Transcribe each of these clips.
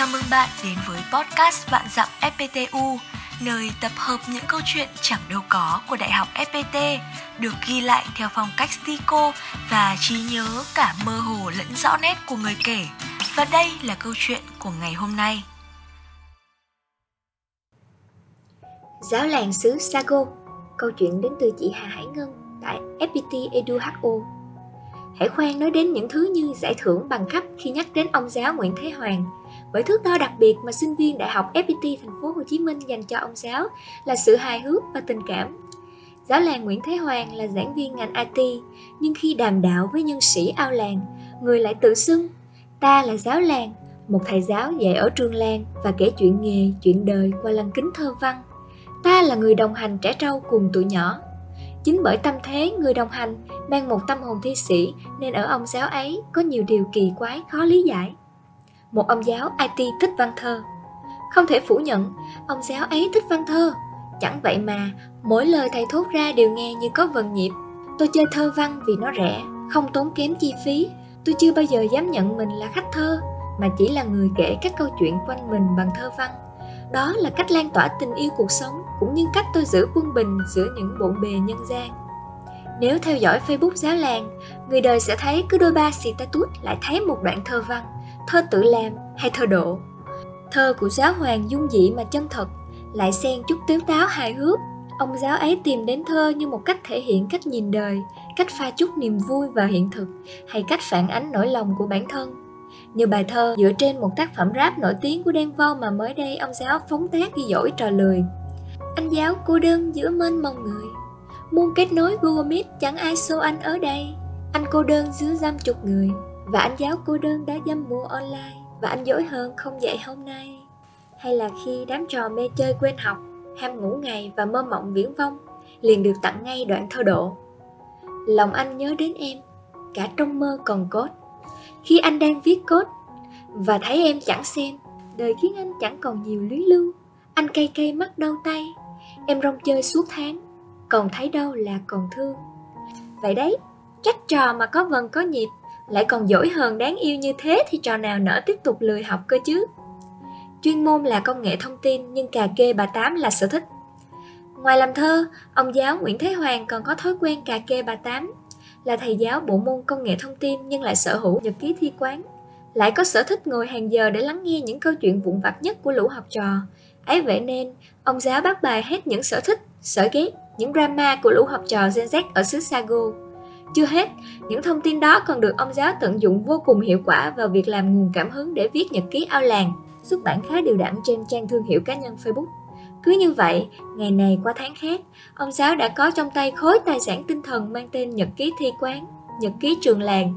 Chào mừng bạn đến với podcast Vạn Dặm FPTU, nơi tập hợp những câu chuyện chẳng đâu có của Đại học FPT, được ghi lại theo phong cách stico và trí nhớ cả mơ hồ lẫn rõ nét của người kể. Và đây là câu chuyện của ngày hôm nay. Giáo làng xứ Sago Câu chuyện đến từ chị Hà Hải Ngân tại FPT Edu HO Hãy khoan nói đến những thứ như giải thưởng bằng cấp khi nhắc đến ông giáo Nguyễn Thế Hoàng bởi thước đo đặc biệt mà sinh viên Đại học FPT thành phố Hồ Chí Minh dành cho ông giáo là sự hài hước và tình cảm. Giáo làng Nguyễn Thế Hoàng là giảng viên ngành IT, nhưng khi đàm đạo với nhân sĩ ao làng, người lại tự xưng ta là giáo làng, một thầy giáo dạy ở trường làng và kể chuyện nghề, chuyện đời qua lăng kính thơ văn. Ta là người đồng hành trẻ trâu cùng tụi nhỏ. Chính bởi tâm thế người đồng hành mang một tâm hồn thi sĩ nên ở ông giáo ấy có nhiều điều kỳ quái khó lý giải một ông giáo IT thích văn thơ. Không thể phủ nhận, ông giáo ấy thích văn thơ. Chẳng vậy mà, mỗi lời thầy thốt ra đều nghe như có vần nhịp. Tôi chơi thơ văn vì nó rẻ, không tốn kém chi phí. Tôi chưa bao giờ dám nhận mình là khách thơ, mà chỉ là người kể các câu chuyện quanh mình bằng thơ văn. Đó là cách lan tỏa tình yêu cuộc sống, cũng như cách tôi giữ quân bình giữa những bộn bề nhân gian. Nếu theo dõi Facebook giáo làng, người đời sẽ thấy cứ đôi ba xì tút lại thấy một đoạn thơ văn thơ tự làm hay thơ độ. Thơ của giáo hoàng dung dị mà chân thật, lại xen chút tiếu táo hài hước. Ông giáo ấy tìm đến thơ như một cách thể hiện cách nhìn đời, cách pha chút niềm vui và hiện thực, hay cách phản ánh nỗi lòng của bản thân. Như bài thơ dựa trên một tác phẩm rap nổi tiếng của Đen Vâu mà mới đây ông giáo phóng tác ghi dỗi trò lười. Anh giáo cô đơn giữa mênh mông người, muôn kết nối Google Meet chẳng ai xô anh ở đây. Anh cô đơn giữa dăm chục người, và anh giáo cô đơn đã dâm mua online, và anh dối hơn không dạy hôm nay. Hay là khi đám trò mê chơi quên học, ham ngủ ngày và mơ mộng viễn vông, liền được tặng ngay đoạn thơ độ. Lòng anh nhớ đến em, cả trong mơ còn cốt. Khi anh đang viết cốt, và thấy em chẳng xem, đời khiến anh chẳng còn nhiều luyến lưu. Anh cay cay mắt đau tay, em rong chơi suốt tháng, còn thấy đâu là còn thương. Vậy đấy trách trò mà có vần có nhịp lại còn giỏi hơn đáng yêu như thế thì trò nào nỡ tiếp tục lười học cơ chứ? Chuyên môn là công nghệ thông tin, nhưng cà kê bà tám là sở thích. Ngoài làm thơ, ông giáo nguyễn thế hoàng còn có thói quen cà kê bà tám. Là thầy giáo bộ môn công nghệ thông tin nhưng lại sở hữu nhật ký thi quán. Lại có sở thích ngồi hàng giờ để lắng nghe những câu chuyện vụn vặt nhất của lũ học trò. Ấy vậy nên, ông giáo bắt bài hết những sở thích, sở ghét, những drama của lũ học trò gen z ở xứ sago chưa hết, những thông tin đó còn được ông giáo tận dụng vô cùng hiệu quả vào việc làm nguồn cảm hứng để viết nhật ký ao làng, xuất bản khá đều đặn trên trang thương hiệu cá nhân Facebook. Cứ như vậy, ngày này qua tháng khác, ông giáo đã có trong tay khối tài sản tinh thần mang tên nhật ký thi quán, nhật ký trường làng,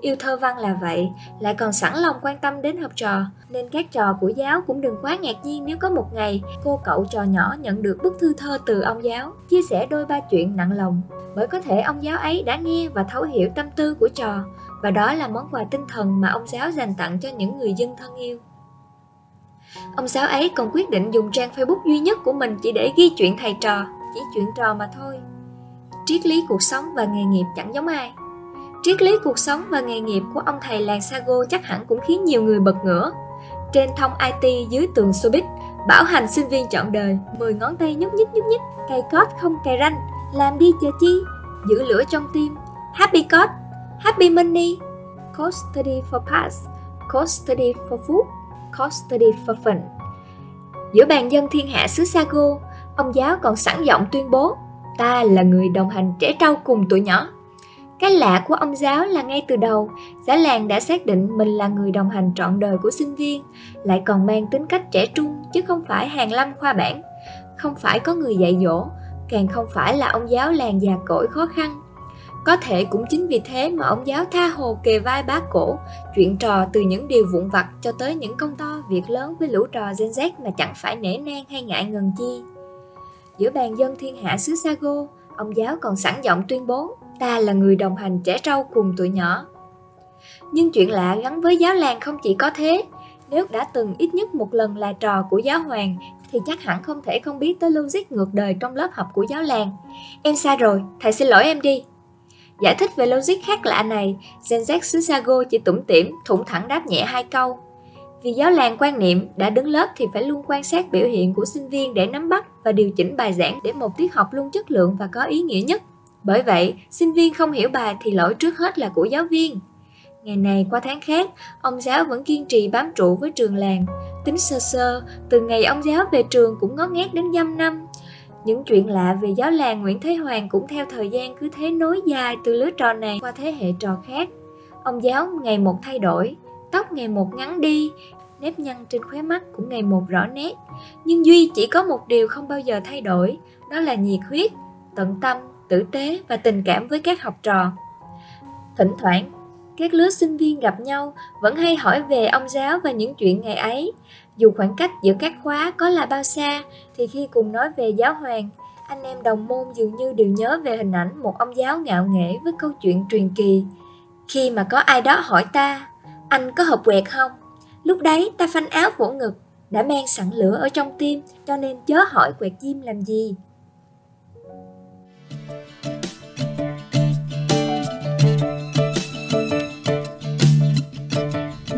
Yêu thơ văn là vậy, lại còn sẵn lòng quan tâm đến học trò, nên các trò của giáo cũng đừng quá ngạc nhiên nếu có một ngày cô cậu trò nhỏ nhận được bức thư thơ từ ông giáo, chia sẻ đôi ba chuyện nặng lòng. Bởi có thể ông giáo ấy đã nghe và thấu hiểu tâm tư của trò, và đó là món quà tinh thần mà ông giáo dành tặng cho những người dân thân yêu. Ông giáo ấy còn quyết định dùng trang Facebook duy nhất của mình chỉ để ghi chuyện thầy trò, chỉ chuyện trò mà thôi. Triết lý cuộc sống và nghề nghiệp chẳng giống ai, Triết lý cuộc sống và nghề nghiệp của ông thầy làng Sago chắc hẳn cũng khiến nhiều người bật ngửa. Trên thông IT dưới tường Sobit, bảo hành sinh viên chọn đời, 10 ngón tay nhúc nhích nhúc nhích, cày cót không cày ranh, làm đi chờ chi, giữ lửa trong tim, happy code, happy money, cost study for pass, cost study for food, cost study for fun. Giữa bàn dân thiên hạ xứ Sago, ông giáo còn sẵn giọng tuyên bố, ta là người đồng hành trẻ trâu cùng tuổi nhỏ. Cái lạ của ông giáo là ngay từ đầu, giáo làng đã xác định mình là người đồng hành trọn đời của sinh viên, lại còn mang tính cách trẻ trung chứ không phải hàng lâm khoa bản, không phải có người dạy dỗ, càng không phải là ông giáo làng già cỗi khó khăn. Có thể cũng chính vì thế mà ông giáo tha hồ kề vai bá cổ, chuyện trò từ những điều vụn vặt cho tới những công to việc lớn với lũ trò Gen Z mà chẳng phải nể nang hay ngại ngần chi. Giữa bàn dân thiên hạ xứ Sago, ông giáo còn sẵn giọng tuyên bố ta là người đồng hành trẻ trâu cùng tuổi nhỏ. Nhưng chuyện lạ gắn với giáo làng không chỉ có thế, nếu đã từng ít nhất một lần là trò của giáo hoàng thì chắc hẳn không thể không biết tới logic ngược đời trong lớp học của giáo làng. Em sai rồi, thầy xin lỗi em đi. Giải thích về logic khác lạ này, Gen Z xứ Sago chỉ tủm tỉm, thủng thẳng đáp nhẹ hai câu. Vì giáo làng quan niệm đã đứng lớp thì phải luôn quan sát biểu hiện của sinh viên để nắm bắt và điều chỉnh bài giảng để một tiết học luôn chất lượng và có ý nghĩa nhất. Bởi vậy, sinh viên không hiểu bài thì lỗi trước hết là của giáo viên. Ngày này qua tháng khác, ông giáo vẫn kiên trì bám trụ với trường làng. Tính sơ sơ, từ ngày ông giáo về trường cũng ngó ngét đến dăm năm. Những chuyện lạ về giáo làng Nguyễn Thế Hoàng cũng theo thời gian cứ thế nối dài từ lứa trò này qua thế hệ trò khác. Ông giáo ngày một thay đổi, tóc ngày một ngắn đi, nếp nhăn trên khóe mắt cũng ngày một rõ nét. Nhưng Duy chỉ có một điều không bao giờ thay đổi, đó là nhiệt huyết, tận tâm, tử tế và tình cảm với các học trò. Thỉnh thoảng, các lứa sinh viên gặp nhau vẫn hay hỏi về ông giáo và những chuyện ngày ấy. Dù khoảng cách giữa các khóa có là bao xa, thì khi cùng nói về giáo hoàng, anh em đồng môn dường như đều nhớ về hình ảnh một ông giáo ngạo nghễ với câu chuyện truyền kỳ. Khi mà có ai đó hỏi ta, anh có hợp quẹt không? Lúc đấy ta phanh áo vỗ ngực, đã mang sẵn lửa ở trong tim, cho nên chớ hỏi quẹt diêm làm gì.